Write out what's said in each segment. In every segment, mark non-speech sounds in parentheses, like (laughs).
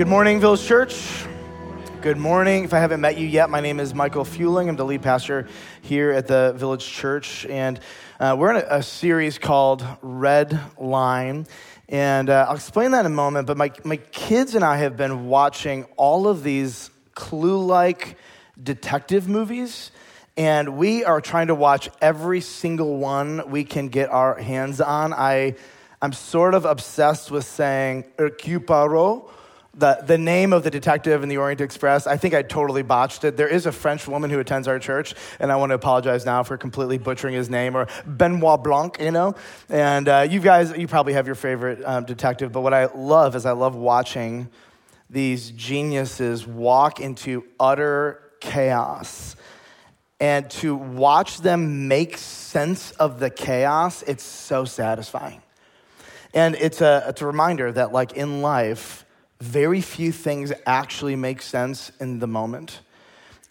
Good morning, Village Church. Good morning. If I haven't met you yet, my name is Michael Fueling. I'm the lead pastor here at the Village Church. And uh, we're in a, a, series called Red Line. And uh, I'll explain that in a moment. But my, my kids and I have been watching all of these clue like detective movies. And we are trying to watch every single one we can get our hands on. I, I'm sort of obsessed with saying Hercule Poirot the, the name of the detective in the Orient Express, I think I totally botched it. There is a French woman who attends our church, and I want to apologize now for completely butchering his name, or Benoit Blanc, you know? And uh, you guys, you probably have your favorite um, detective, but what I love is I love watching these geniuses walk into utter chaos. And to watch them make sense of the chaos, it's so satisfying. And it's a, it's a reminder that, like in life, very few things actually make sense in the moment.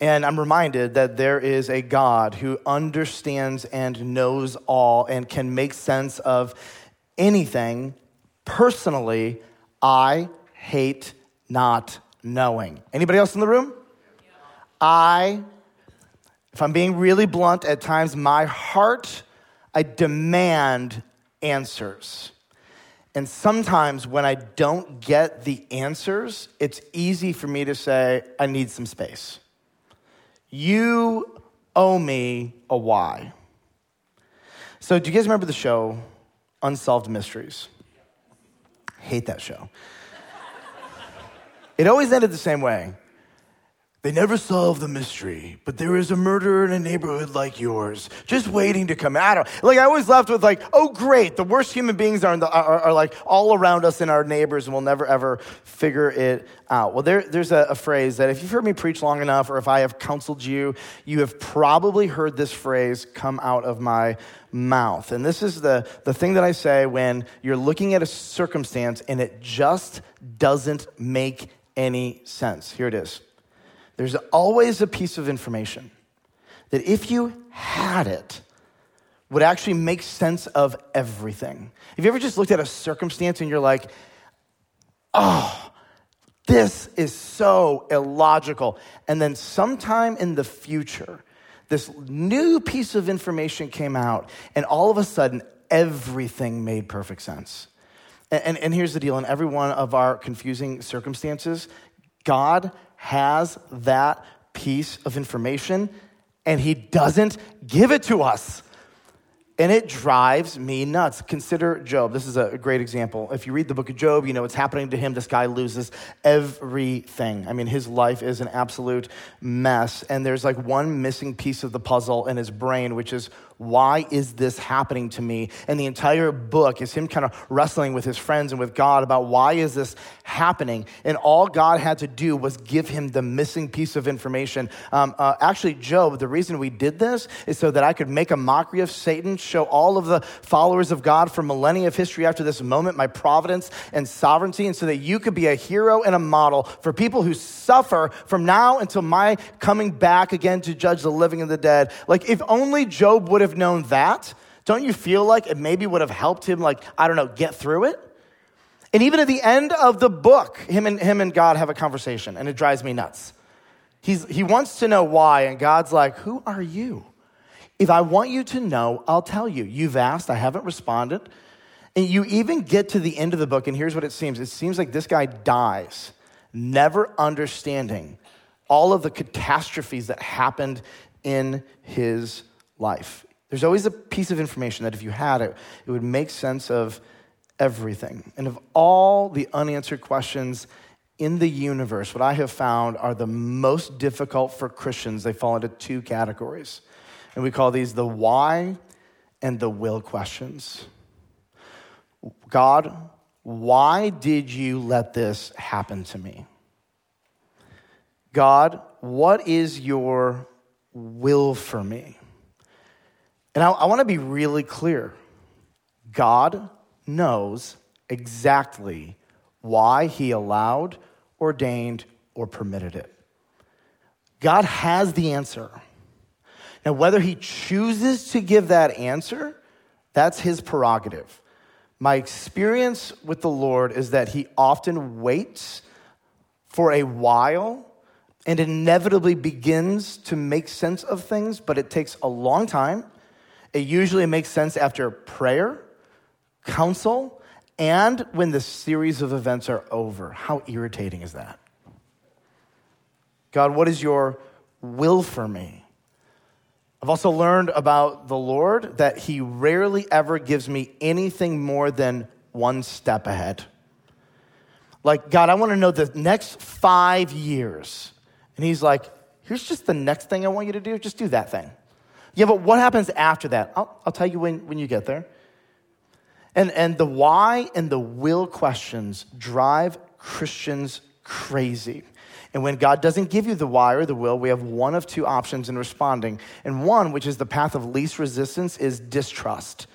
And I'm reminded that there is a God who understands and knows all and can make sense of anything. Personally, I hate not knowing. Anybody else in the room? I, if I'm being really blunt, at times my heart, I demand answers. And sometimes when I don't get the answers, it's easy for me to say, I need some space. You owe me a why. So, do you guys remember the show Unsolved Mysteries? hate that show. it always ended the same way. They never solve the mystery, but there is a murderer in a neighborhood like yours, just waiting to come out. Like I always left with like, oh great, the worst human beings are, the, are, are, like all around us and our neighbors, and we'll never ever figure it out. Well, there, there's a, a phrase that if you've heard me preach long enough, or if I have counseled you, you have probably heard this phrase come out of my mouth. And this is the, the thing that I say when you're looking at a circumstance and it just doesn't make any sense. Here it is there's always a piece of information that if you had it, would actually make sense of everything. Have you ever just looked at a circumstance and you're like, oh, this is so illogical. And then sometime in the future, this new piece of information came out, and all of a sudden, everything made perfect sense. And, and, and here's the deal in every one of our confusing circumstances, God has that piece of information and he doesn't give it to us. And it drives me nuts. Consider Job. This is a great example. If you read the book of Job, you know what's happening to him. This guy loses everything. I mean, his life is an absolute mess. And there's like one missing piece of the puzzle in his brain, which is why is this happening to me? And the entire book is him kind of wrestling with his friends and with God about why is this happening? And all God had to do was give him the missing piece of information. Um, uh, actually, Job, the reason we did this is so that I could make a mockery of Satan, show all of the followers of God for millennia of history after this moment my providence and sovereignty, and so that you could be a hero and a model for people who suffer from now until my coming back again to judge the living and the dead. Like, if only Job would have have known that, don't you feel like it maybe would have helped him, like, I don't know, get through it? And even at the end of the book, him and, him and God have a conversation, and it drives me nuts. He's, he wants to know why, and God's like, Who are you? If I want you to know, I'll tell you. You've asked, I haven't responded. And you even get to the end of the book, and here's what it seems it seems like this guy dies, never understanding all of the catastrophes that happened in his life. There's always a piece of information that if you had it, it would make sense of everything. And of all the unanswered questions in the universe, what I have found are the most difficult for Christians. They fall into two categories. And we call these the why and the will questions. God, why did you let this happen to me? God, what is your will for me? And I, I want to be really clear God knows exactly why he allowed, ordained, or permitted it. God has the answer. Now, whether he chooses to give that answer, that's his prerogative. My experience with the Lord is that he often waits for a while and inevitably begins to make sense of things, but it takes a long time. It usually makes sense after prayer, counsel, and when the series of events are over. How irritating is that? God, what is your will for me? I've also learned about the Lord that He rarely ever gives me anything more than one step ahead. Like, God, I want to know the next five years. And He's like, here's just the next thing I want you to do. Just do that thing. Yeah, but what happens after that? I'll, I'll tell you when, when you get there. And, and the why and the will questions drive Christians crazy. And when God doesn't give you the why or the will, we have one of two options in responding. And one, which is the path of least resistance, is distrust.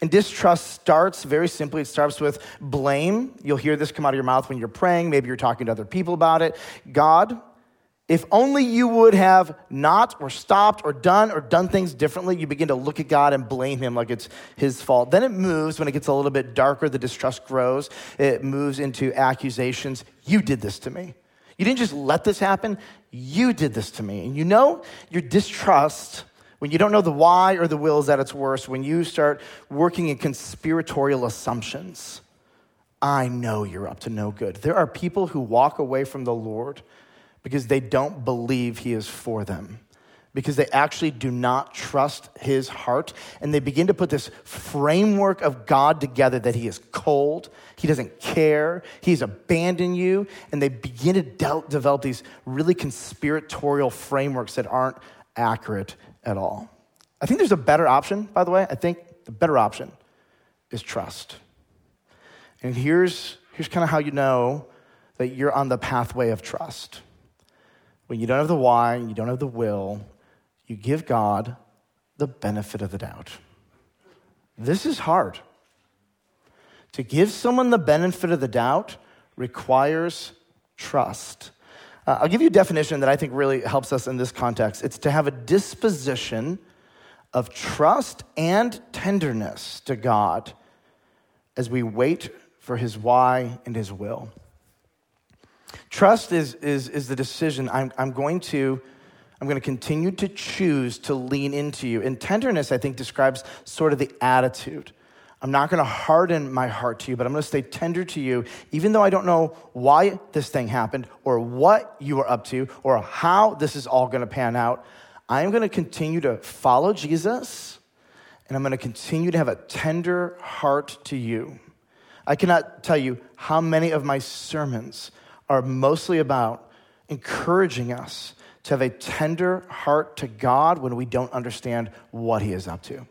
And distrust starts very simply, it starts with blame. You'll hear this come out of your mouth when you're praying. Maybe you're talking to other people about it. God, if only you would have not or stopped or done or done things differently, you begin to look at God and blame him like it's his fault. Then it moves when it gets a little bit darker, the distrust grows. It moves into accusations. You did this to me. You didn't just let this happen, you did this to me. And you know your distrust when you don't know the why or the will is at its worst, when you start working in conspiratorial assumptions. I know you're up to no good. There are people who walk away from the Lord because they don't believe He is for them because they actually do not trust his heart. And they begin to put this framework of God together that he is cold, he doesn't care, he's abandoned you. And they begin to de- develop these really conspiratorial frameworks that aren't accurate at all. I think there's a better option, by the way. I think the better option is trust. And here's, here's kind of how you know that you're on the pathway of trust. When you don't have the why, you don't have the will, you give God the benefit of the doubt. This is hard. To give someone the benefit of the doubt requires trust. Uh, I'll give you a definition that I think really helps us in this context. It's to have a disposition of trust and tenderness to God as we wait for his why and his will. Trust is, is, is the decision I'm, I'm going to I'm going to continue to choose to lean into you. And tenderness, I think, describes sort of the attitude. I'm not going to harden my heart to you, but I'm going to stay tender to you, even though I don't know why this thing happened or what you are up to or how this is all going to pan out. I am going to continue to follow Jesus and I'm going to continue to have a tender heart to you. I cannot tell you how many of my sermons are mostly about encouraging us to have a tender heart to God when we don't understand what he is up to.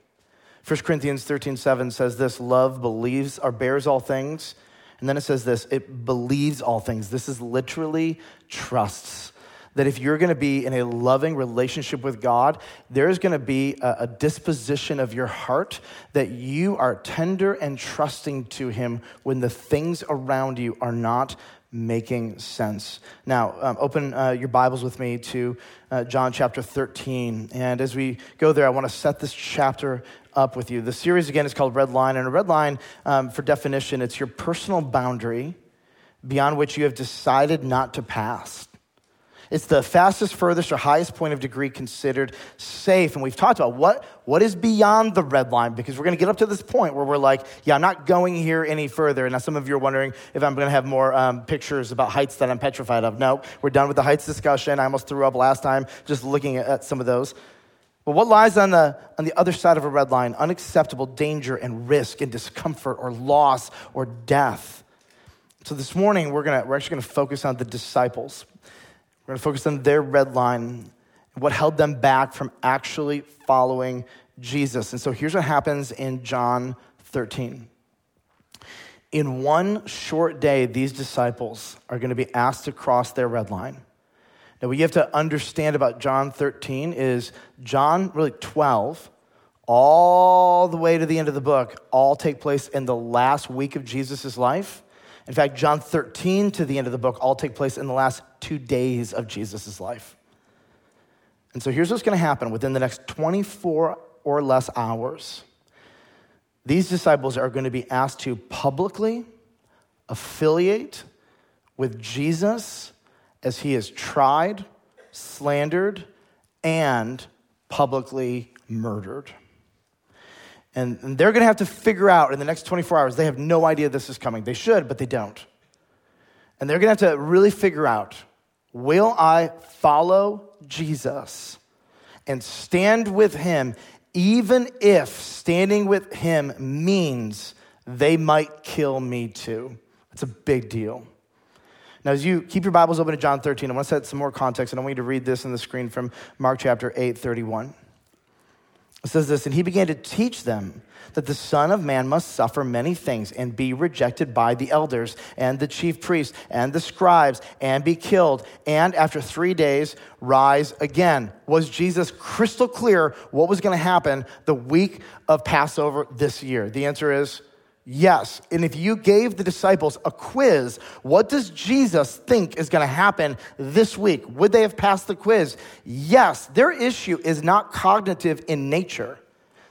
1 Corinthians 13, 7 says this love believes or bears all things. And then it says this it believes all things. This is literally trusts. That if you're going to be in a loving relationship with God, there's going to be a, a, disposition of your heart that you are tender and trusting to Him when the things around you are not making sense. Now, um, open uh, your Bibles with me to uh, John chapter 13. And as we go there, I want to set this chapter up with you. The series, again, is called Red Line. And a red line, um, for definition, it's your personal boundary beyond which you have decided not to pass. It's the fastest, furthest, or highest point of degree considered safe. And we've talked about what, what is beyond the red line because we're going to get up to this point where we're like, yeah, I'm not going here any further. And now some of you are wondering if I'm going to have more um, pictures about heights that I'm petrified of. No, we're done with the heights discussion. I almost threw up last time just looking at, some of those. But what lies on the, on the other side of a red line? Unacceptable danger and risk and discomfort or loss or death. So this morning, we're, gonna, we're actually going to focus on the disciples. We're going to focus on their red line, what held them back from actually following Jesus. And so here's what happens in John 13. In one short day, these disciples are going to be asked to cross their red line. Now, what you have to understand about John 13 is John, really 12, all the way to the end of the book, all take place in the last week of Jesus' life. In fact, John 13 to the end of the book all take place in the last two days of Jesus' life. And so here's what's going to happen within the next 24 or less hours. These disciples are going to be asked to publicly affiliate with Jesus as he is tried, slandered, and publicly murdered. And, and they're going to have to figure out in the next 24 hours, they have no idea this is coming. They should, but they don't. And they're going to have to really figure out will I follow Jesus and stand with him, even if standing with him means they might kill me too? It's a big deal. Now, as you keep your Bibles open to John 13, I want to set some more context, and I want you to read this on the screen from Mark chapter 8, 31. It says this, and he began to teach them that the Son of Man must suffer many things and be rejected by the elders and the chief priests and the scribes and be killed, and after three days rise again. Was Jesus crystal clear what was going to happen the week of Passover this year? The answer is Yes. And if you gave the disciples a quiz, what does Jesus think is going to happen this week? Would they have passed the quiz? Yes. Their issue is not cognitive in nature.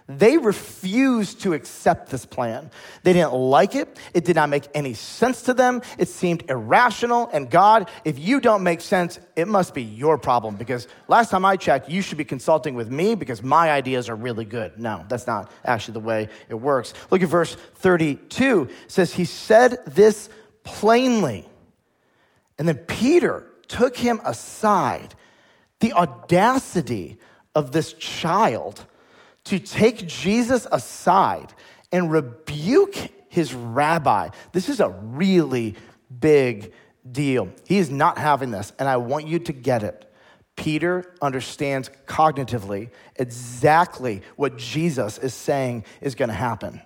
They refused to accept this plan. They didn't like it. It did not make any sense to them. It seemed irrational. And God, if you don't make sense, it must be your problem because last time I checked, you should be consulting with me because my ideas are really good. No, that's not actually the way it works. Look at verse 32. It says, He said this plainly. And then Peter took him aside. The audacity of this child to take Jesus aside and rebuke his rabbi. This is a really big deal. He is not having this, and I want you to get it. Peter understands cognitively exactly what Jesus is saying is going to happen.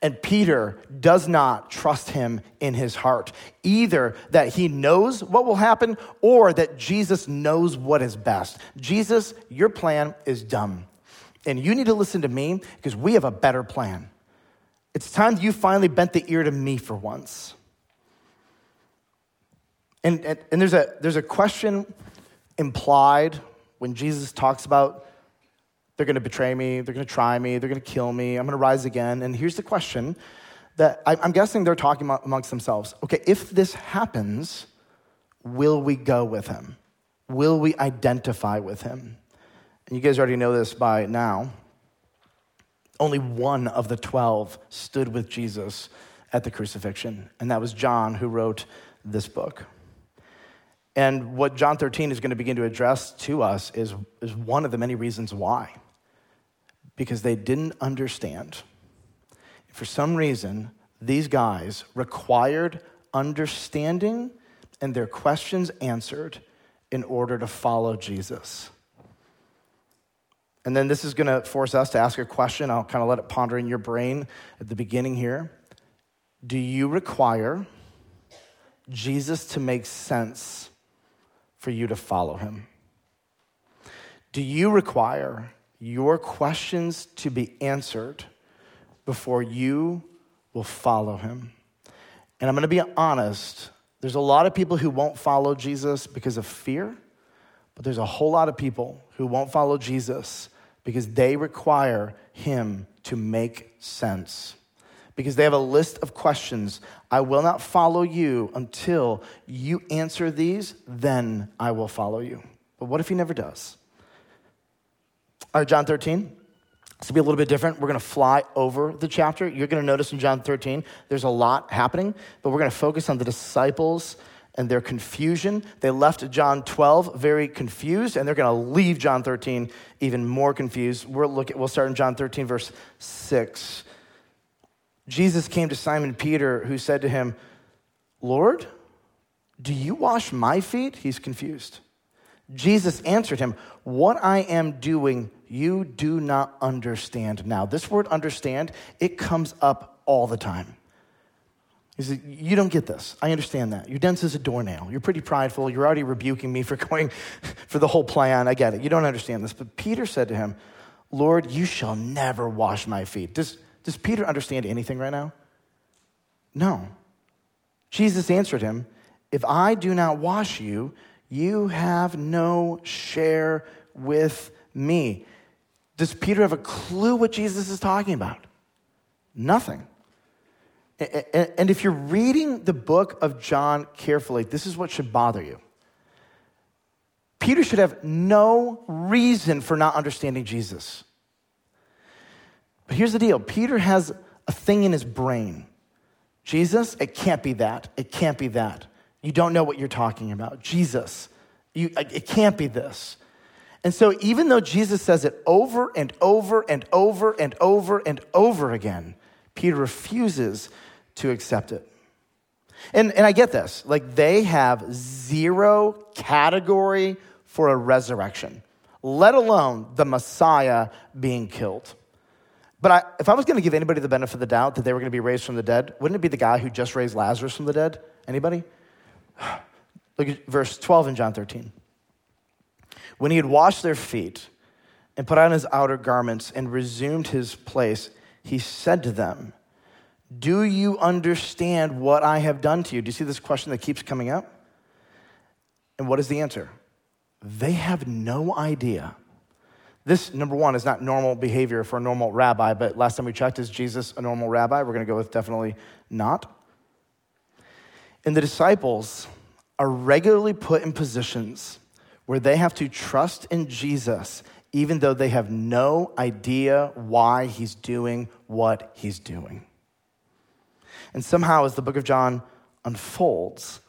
And Peter does not trust him in his heart, either that he knows what will happen or that Jesus knows what is best. Jesus, your plan is dumb. And you need to listen to me because we have a better plan. It's time you finally bent the ear to me for once. And, and, and there's, a, there's a question implied when Jesus talks about they're going to betray me, they're going to try me, they're going to kill me, I'm going to rise again. And here's the question that I, I'm guessing they're talking amongst themselves. Okay, if this happens, will we go with him? Will we identify with him? And you guys already know this by now. Only one of the 12 stood with Jesus at the crucifixion, and that was John, who wrote this book. And what John 13 is going to begin to address to us is, is one of the many reasons why. Because they didn't understand. For some reason, these guys required understanding and their questions answered in order to follow Jesus. And then this is going to force us to ask a question. I'll kind of let it ponder in your brain at the beginning here. Do you require Jesus to make sense for you to follow him? Do you require your questions to be answered before you will follow him? And I'm going to be honest, there's a lot of people who won't follow Jesus because of fear, but there's a whole lot of people who won't follow Jesus because they require him to make sense. Because they have a list of questions. I will not follow you until you answer these, then I will follow you. But what if he never does? All right, John 13. This will be a little bit different. We're going to fly over the chapter. You're going to notice in John 13, there's a lot happening, but we're going to focus on the disciples and their confusion. They left John 12 very confused, and they're going to leave John 13 even more confused. We'll, look at, we'll start in John 13, verse 6. Jesus came to Simon Peter, who said to him, Lord, do you wash my feet? He's confused. Jesus answered him, What I am doing, you do not understand now. This word understand, it comes up all the time. He said, You don't get this. I understand that. You're dense as a doornail. You're pretty prideful. You're already rebuking me for (laughs) going (laughs) for the whole plan. I get it. You don't understand this. But Peter said to him, Lord, you shall never wash my feet. Does, does Peter understand anything right now? No. Jesus answered him, If I do not wash you, you have no share with me. Does Peter have a clue what Jesus is talking about? Nothing. And if you're reading the book of John carefully, this is what should bother you. Peter should have no reason for not understanding Jesus. But here's the deal Peter has a thing in his brain. Jesus, it can't be that. It can't be that. You don't know what you're talking about. Jesus, you, it can't be this. And so, even though Jesus says it over and over and over and over and over again, Peter refuses to accept it. And, and I get this. Like, they have zero category for a resurrection, let alone the Messiah being killed. But I, if I was going to give anybody the benefit of the doubt that they were going to be raised from the dead, wouldn't it be the guy who just raised Lazarus from the dead? Anybody? (sighs) Look at verse 12 in John 13. When he had washed their feet and put on his outer garments and resumed his place, he said to them, Do you understand what I have done to you? Do you see this question that keeps coming up? And what is the answer? They have no idea this, number one, is not normal behavior for a normal rabbi, but last time we checked, is Jesus a normal rabbi? We're going to go with definitely not. And the disciples are regularly put in positions where they have to trust in Jesus, even though they have no idea why he's doing what he's doing. And somehow, as the book of John unfolds,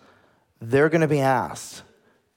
they're going to be asked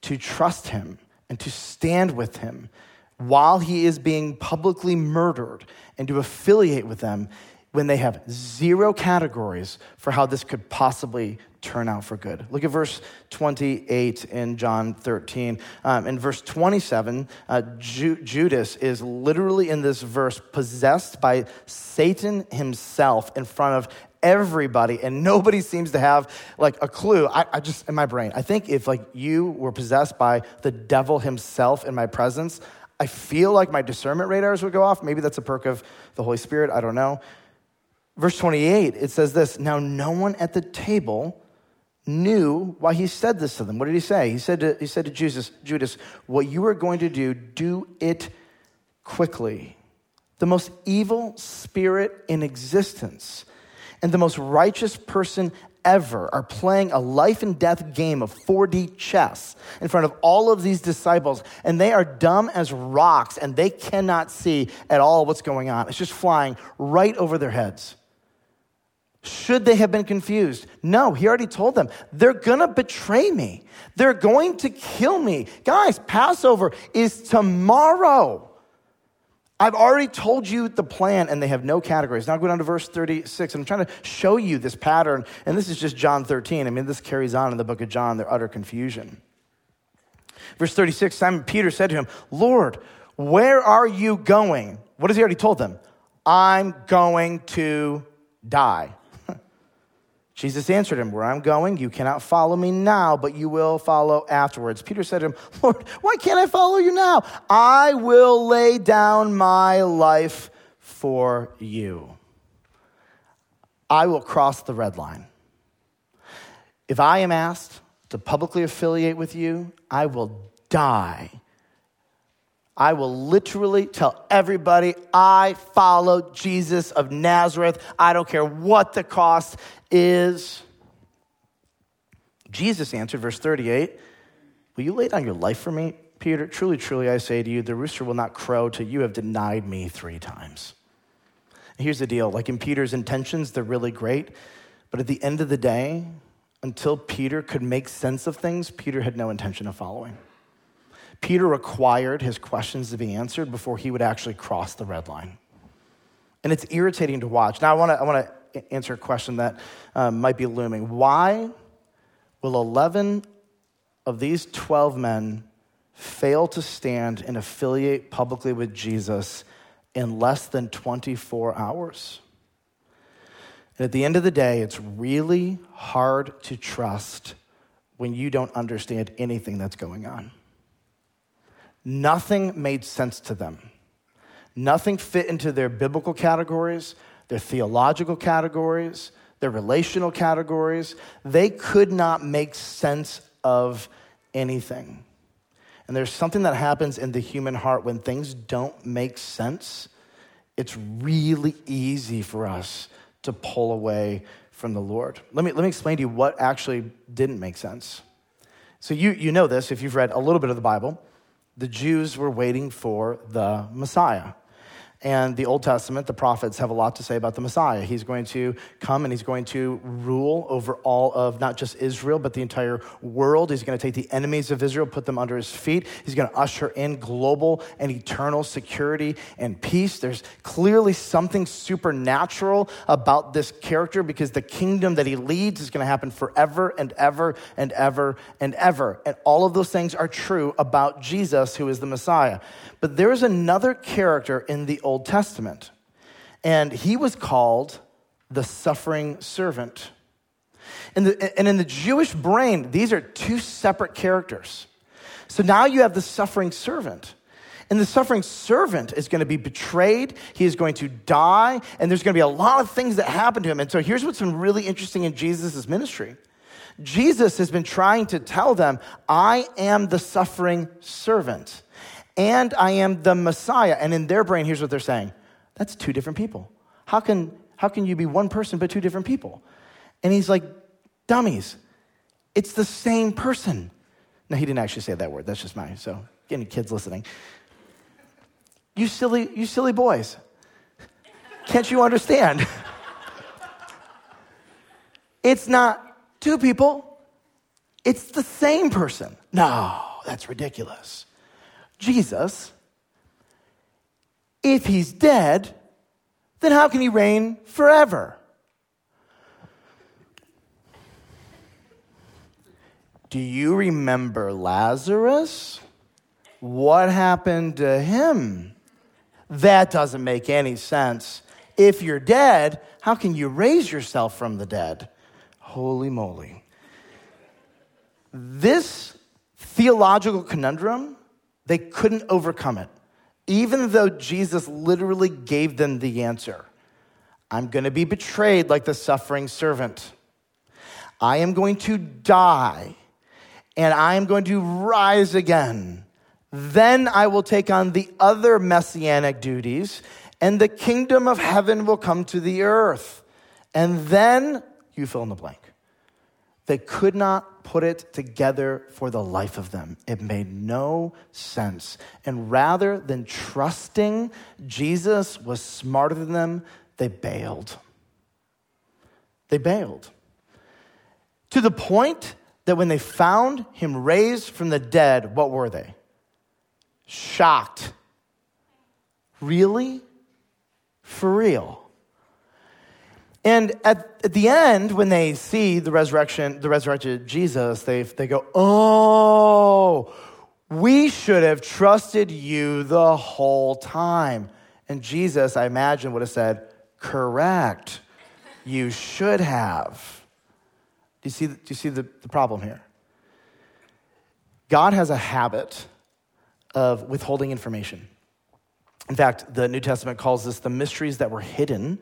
to trust him and to stand with him while he is being publicly murdered and to affiliate with them when they have zero categories for how this could possibly turn out for good. Look at verse 28 in John 13. Um, in verse 27, uh, Ju- Judas is literally in this verse possessed by Satan himself in front of everybody and nobody seems to have like a clue I, I, just in my brain i think if like you were possessed by the devil himself in my presence I feel like my discernment radars would go off. Maybe that's a perk of the Holy Spirit. I don't know. Verse 28, it says this Now, no one at the table knew why he said this to them. What did he say? He said to, he said to Jesus, Judas, What you are going to do, do it quickly. The most evil spirit in existence and the most righteous person ever are playing a life and death game of 4D chess in front of all of these disciples, and they are dumb as rocks and they cannot see at all what's going on. It's just flying right over their heads. Should they have been confused? No, he already told them. They're gonna betray me. They're going to kill me. Guys, Passover is tomorrow. I've already told you the plan, and they have no categories. Now go down to verse 36. and I'm trying to show you this pattern, and this is just John 13. I mean, this carries on in the book of John, their utter confusion. Verse 36 Simon Peter said to him, Lord, where are you going? What has he already told them? I'm going to die. Jesus answered him, Where I'm going, you cannot follow me now, but you will follow afterwards. Peter said to him, Lord, why can't I follow you now? I will lay down my life for you. I will cross the red line. If I am asked to publicly affiliate with you, I will die I will literally tell everybody I follow Jesus of Nazareth. I don't care what the cost is. Jesus answered, verse 38 Will you lay down your life for me, Peter? Truly, truly, I say to you, the rooster will not crow till you have denied me three times. Here's the deal like in Peter's intentions, they're really great, but at the end of the day, until Peter could make sense of things, Peter had no intention of following. Peter required his questions to be answered before he would actually cross the red line. And it's irritating to watch. Now, I want to I answer a question that um, might be looming. Why will 11 of these 12 men fail to stand and affiliate publicly with Jesus in less than 24 hours? And at the end of the day, it's really hard to trust when you don't understand anything that's going on. Nothing made sense to them. Nothing fit into their biblical categories, their theological categories, their relational categories. They could not make sense of anything. And there's something that happens in the human heart when things don't make sense. It's really easy for us to pull away from the Lord. Let me, let me explain to you what actually didn't make sense. So you, you know this if you've read a little bit of the Bible. The Jews were waiting for the Messiah. And the Old Testament, the prophets have a lot to say about the Messiah. He's going to come and he's going to rule over all of not just Israel, but the entire world. He's going to take the enemies of Israel, put them under his feet. He's going to usher in global and eternal security and peace. There's clearly something supernatural about this character because the kingdom that he leads is going to happen forever and ever and ever and ever. And all of those things are true about Jesus, who is the Messiah. But there is another character in the Old Testament, and he was called the suffering servant. And, the, and in the Jewish brain, these are two separate characters. So now you have the suffering servant. And the suffering servant is going to be betrayed. He is going to die. And there's going to be a lot of things that happen to him. And so here's what's been really interesting in Jesus' ministry Jesus has been trying to tell them, I am the suffering servant and I am the Messiah. And in their brain, here's what they're saying that's two different people. How can, how can you be one person but two different people? And he's like, dummies, it's the same person. No, he didn't actually say that word. That's just mine. So, any kids listening, you silly, you silly boys, can't you understand? (laughs) it's not two people, it's the same person. No, that's ridiculous. Jesus, if he's dead, then how can he reign forever? Do you remember Lazarus? What happened to him? That doesn't make any sense. If you're dead, how can you raise yourself from the dead? Holy moly. This theological conundrum they couldn't overcome it, even though Jesus literally gave them the answer I'm going to be betrayed like the suffering servant. I am going to die, and I am going to rise again. Then I will take on the other messianic duties, and the kingdom of heaven will come to the earth. And then you fill in the blank. They could not put it together for the life of them. It made no sense. And rather than trusting Jesus was smarter than them, they bailed. They bailed. To the point that when they found him raised from the dead, what were they? Shocked. Really? For real? And at, at the end, when they see the resurrection, the resurrected Jesus, they, they go, Oh, we should have trusted you the whole time. And Jesus, I imagine, would have said, Correct. You should have. Do you see, do you see the, the problem here? God has a habit of withholding information. In fact, the New Testament calls this the mysteries that were hidden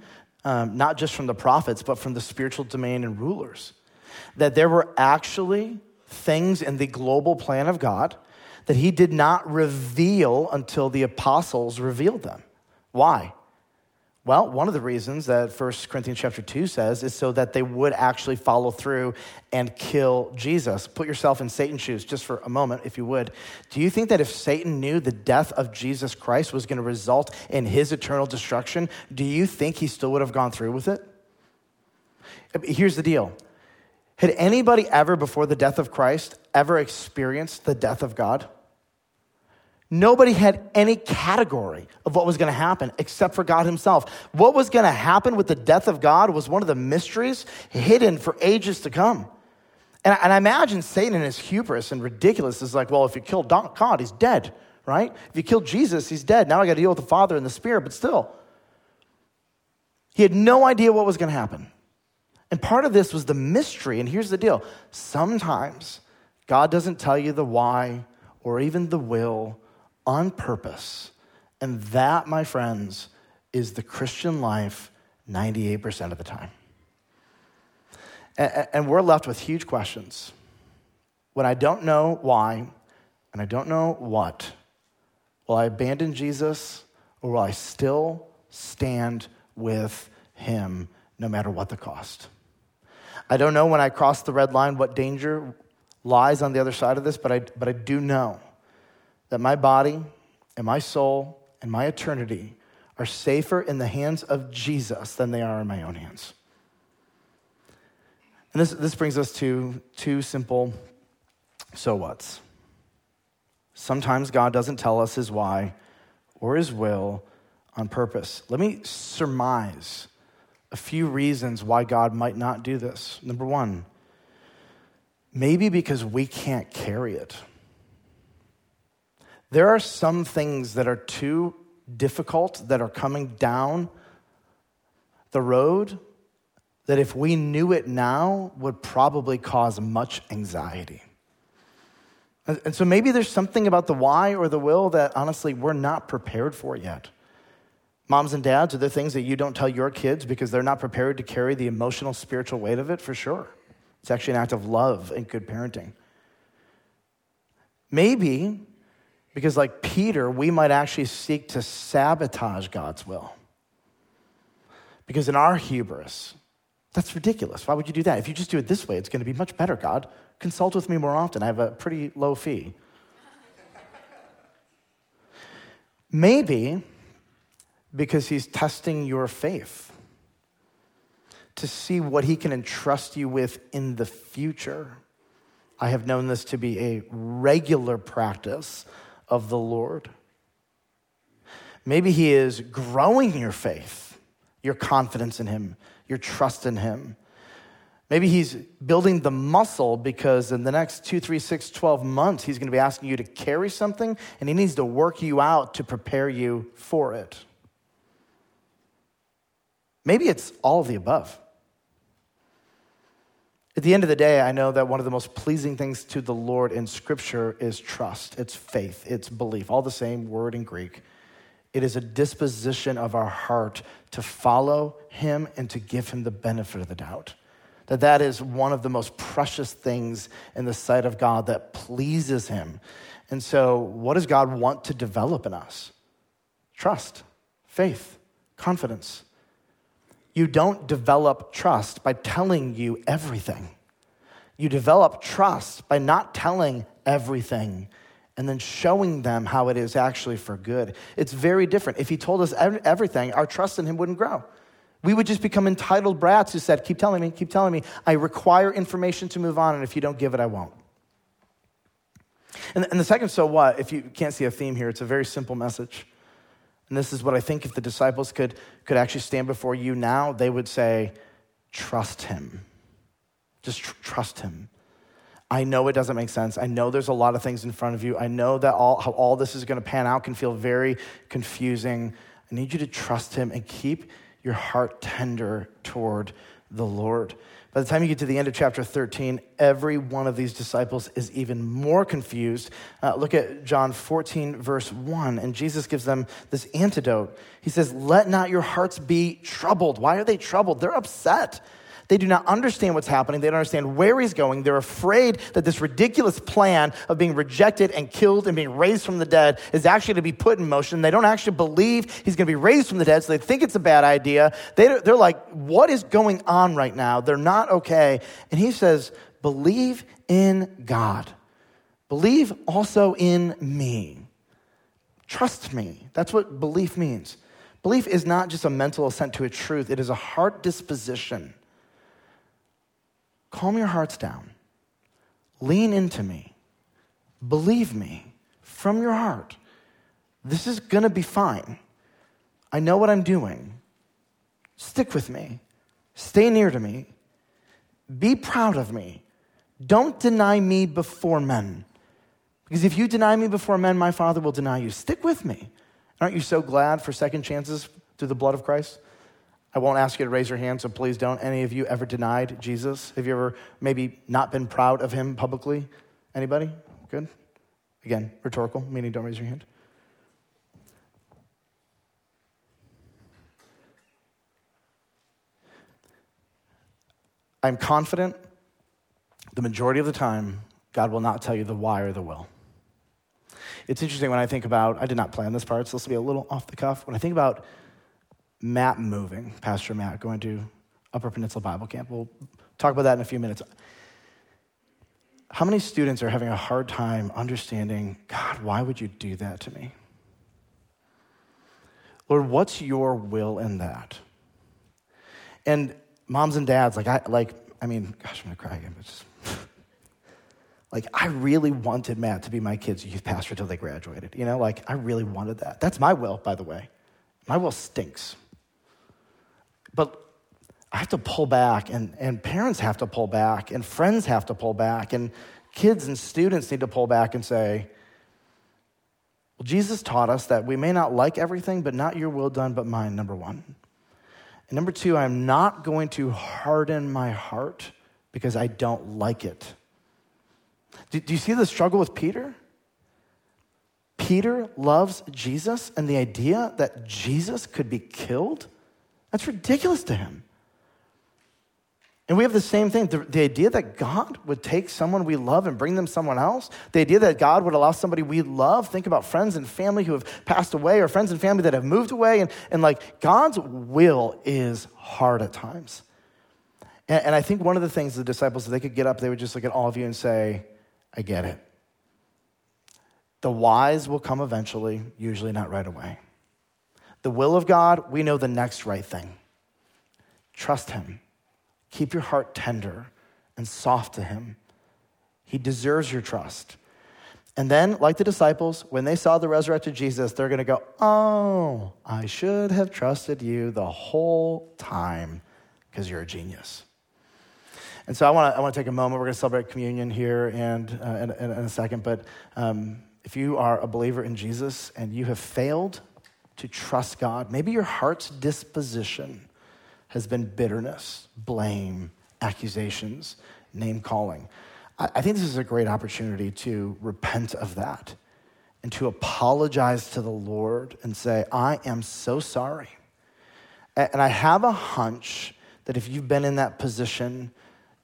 um, not just from the prophets, but from the spiritual domain and rulers. That there were actually things in the global plan of God that he did not reveal until the apostles revealed them. Why? Well, one of the reasons that 1 Corinthians chapter 2 says is so that they would actually follow through and kill Jesus. Put yourself in Satan's shoes just for a moment, if you would. Do you think that if Satan knew the death of Jesus Christ was going to result in his eternal destruction, do you think he still would have gone through with it? Here's the deal Had anybody ever, before the death of Christ, ever experienced the death of God? Nobody had any category of what was going to happen except for God Himself. What was going to happen with the death of God was one of the mysteries hidden for ages to come. And, I imagine Satan in his hubris and ridiculous is like, well, if you kill God, he's dead, right? If you kill Jesus, he's dead. Now I got to deal with the Father and the Spirit, but still. He had no idea what was going to happen. And part of this was the mystery. And here's the deal sometimes God doesn't tell you the why or even the will on purpose. And that, my friends, is the Christian life 98% of the time. And we're left with huge questions. When I don't know why and I don't know what, will I abandon Jesus or will I still stand with him no matter what the cost? I don't know when I cross the red line what danger lies on the other side of this, but I, but I do know that my body and my soul and my eternity are safer in the hands of Jesus than they are in my own hands. And this, this brings us to two simple so what's. Sometimes God doesn't tell us his why or his will on purpose. Let me surmise a few reasons why God might not do this. Number one, maybe because we can't carry it. There are some things that are too difficult that are coming down the road that if we knew it now would probably cause much anxiety. And so maybe there's something about the why or the will that honestly we're not prepared for yet. Moms and dads, are there things that you don't tell your kids because they're not prepared to carry the emotional, spiritual weight of it? For sure. It's actually an act of love and good parenting. Maybe because, like Peter, we might actually seek to sabotage God's will. Because in our hubris, that's ridiculous. Why would you do that? If you just do it this way, it's going to be much better, God. Consult with me more often. I have a pretty low fee. Maybe because he's testing your faith to see what he can entrust you with in the future. I have known this to be a regular practice of the Lord. Maybe he is growing your faith, your confidence in him, your trust in him Maybe he's building the muscle because in the next two, three, six, 12 months, he's going to be asking you to carry something and he needs to work you out to prepare you for it. Maybe it's all of the above. At the end of the day, I know that one of the most pleasing things to the Lord in Scripture is trust, it's faith, it's belief, all the same word in Greek. It is a disposition of our heart to follow him and to give him the benefit of the doubt that that is one of the most precious things in the sight of God that pleases him. And so, what does God want to develop in us? Trust, faith, confidence. You don't develop trust by telling you everything. You develop trust by not telling everything and then showing them how it is actually for good. It's very different. If he told us everything, our trust in him wouldn't grow. We would just become entitled brats who said, Keep telling me, keep telling me. I require information to move on, and if you don't give it, I won't. And, the second, so what? If you can't see a theme here, it's a very simple message. And this is what I think if the disciples could, could actually stand before you now, they would say, Trust him. Just tr- trust him. I know it doesn't make sense. I know there's a lot of things in front of you. I know that all, how all this is going to pan out can feel very confusing. I need you to trust him and keep your heart tender toward the Lord. By the time you get to the end of chapter 13, every one of these disciples is even more confused. Uh, look at John 14, verse 1, and Jesus gives them this antidote. He says, Let not your hearts be troubled. Why are they troubled? They're upset. They do not understand what's happening. They don't understand where he's going. They're afraid that this ridiculous plan of being rejected and killed and being raised from the dead is actually to be put in motion. They don't actually believe he's going to be raised from the dead, so they think it's a bad idea. They, they're like, what is going on right now? They're not okay. And he says, believe in God. Believe also in me. Trust me. That's what belief means. Belief is not just a mental assent to a truth, it is a heart disposition Calm your hearts down. Lean into me. Believe me from your heart. This is going to be fine. I know what I'm doing. Stick with me. Stay near to me. Be proud of me. Don't deny me before men. Because if you deny me before men, my Father will deny you. Stick with me. Aren't you so glad for second chances through the blood of Christ? I won't ask you to raise your hand, so please don't. Any of you ever denied Jesus? Have you ever maybe not been proud of him publicly? Anybody? Good? Again, rhetorical, meaning don't raise your hand. I'm confident the majority of the time, God will not tell you the why or the will. It's interesting when I think about, I did not plan this part, so this will be a little off the cuff. When I think about Matt moving, Pastor Matt, going to Upper Peninsula Bible Camp. We'll talk about that in a few minutes. how many students are having a hard time understanding, God, why would you do that to me? Lord, what's your will in that? And moms and dads, like I like, I mean, gosh, I'm gonna cry again. But just, (laughs) like I really wanted Matt to be my kid's youth pastor until they graduated. You know, like I really wanted that. That's my will, by the way. My will stinks. But I have to pull back, and, and parents have to pull back, and friends have to pull back, and kids and students need to pull back and say, well, Jesus taught us that we may not like everything, but not your will done, but mine, number one. And number two, I'm not going to harden my heart because I don't like it. Do, do you see the struggle with Peter? Peter loves Jesus, and the idea that Jesus could be killed, that's ridiculous to him. And we have the same thing the, the, idea that God would take someone we love and bring them someone else, the idea that God would allow somebody we love, think about friends and family who have passed away or friends and family that have moved away, and, and like God's will is hard at times. And, and I think one of the things the disciples, if they could get up, they would just look at all of you and say, I get it. The whys will come eventually, usually not right away. The will of God, we know the next right thing. Trust Him Keep your heart tender and soft to him. He deserves your trust. And then, like the disciples, when they saw the resurrected Jesus, they're going to go, Oh, I should have trusted you the whole time because you're a genius. And so I want to I wanna take a moment. We're going to celebrate communion here and, uh, in, in, in, a second. But um, if you are a believer in Jesus and you have failed to trust God, maybe your heart's disposition has been bitterness, blame, accusations, name calling. I think this is a great opportunity to repent of that and to apologize to the Lord and say, I am so sorry. And I have a hunch that if you've been in that position,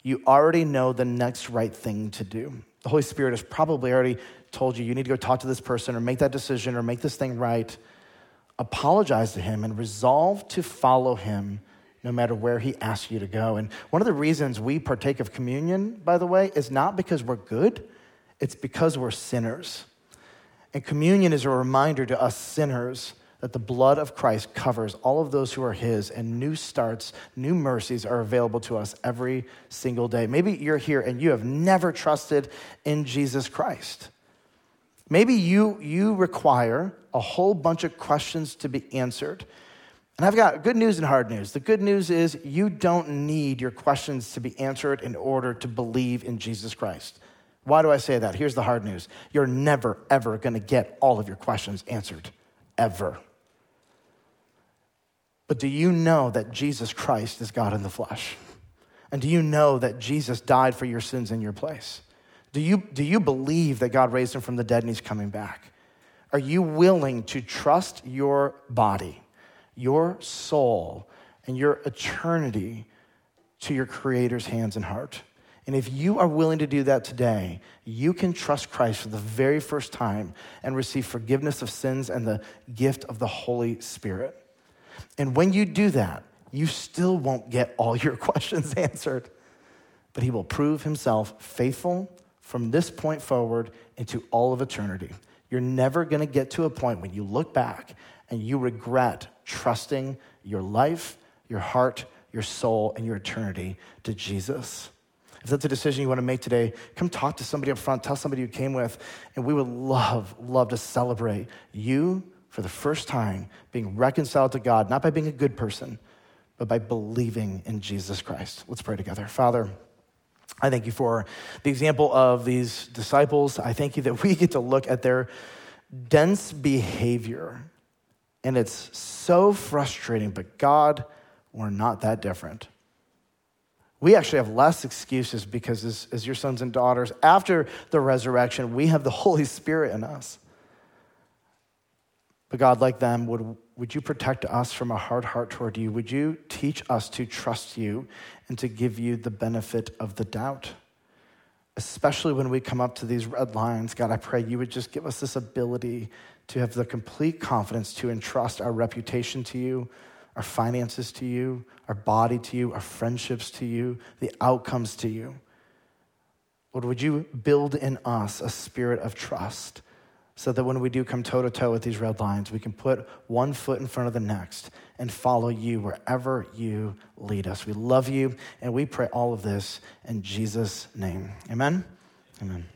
you already know the next right thing to do. The Holy Spirit has probably already told you you need to go talk to this person or make that decision or make this thing right. Apologize to Him and resolve to follow Him no matter where he asks you to go. And one of the reasons we partake of communion, by the way, is not because we're good, it's because we're sinners. And communion is a reminder to us sinners that the blood of Christ covers all of those who are his, and new starts, new mercies are available to us every single day. Maybe you're here and you have never trusted in Jesus Christ. Maybe you, you require a whole bunch of questions to be answered. And I've got good news and hard news. The good news is you don't need your questions to be answered in order to believe in Jesus Christ. Why do I say that? Here's the hard news you're never, ever going to get all of your questions answered, ever. But do you know that Jesus Christ is God in the flesh? And do you know that Jesus died for your sins in your place? Do you, do you believe that God raised him from the dead and he's coming back? Are you willing to trust your body? your soul and your eternity to your Creator's hands and heart. And if you are willing to do that today, you can trust Christ for the very first time and receive forgiveness of sins and the gift of the Holy Spirit. And when you do that, you still won't get all your (laughs) questions answered, but He will prove Himself faithful from this point forward into all of eternity. You're never going to get to a point when you look back and you regret trusting your life, your heart, your soul, and your eternity to Jesus. If that's a decision you want to make today, come talk to somebody up front, tell somebody you came with, and we would love, love to celebrate you for the first time being reconciled to God, not by being a good person, but by believing in Jesus Christ. Let's pray together. Father, I thank you for the example of these disciples. I thank you that we get to look at their dense behavior and it's so frustrating, but God, we're not that different. We actually have less excuses because, as, as, your sons and daughters, after the resurrection, we have the Holy Spirit in us. But God, like them, would, would you protect us from a hard heart toward you? Would you teach us to trust you and to give you the benefit of the doubt? Especially when we come up to these red lines, God, I pray you would just give us this ability to have the complete confidence to entrust our reputation to you, our finances to you, our body to you, our friendships to you, the outcomes to you. Lord, would you build in us a spirit of trust so that when we do come toe to toe with these red lines, we can put one foot in front of the next and follow you wherever you lead us. We love you and we pray all of this in Jesus' name. Amen. Amen.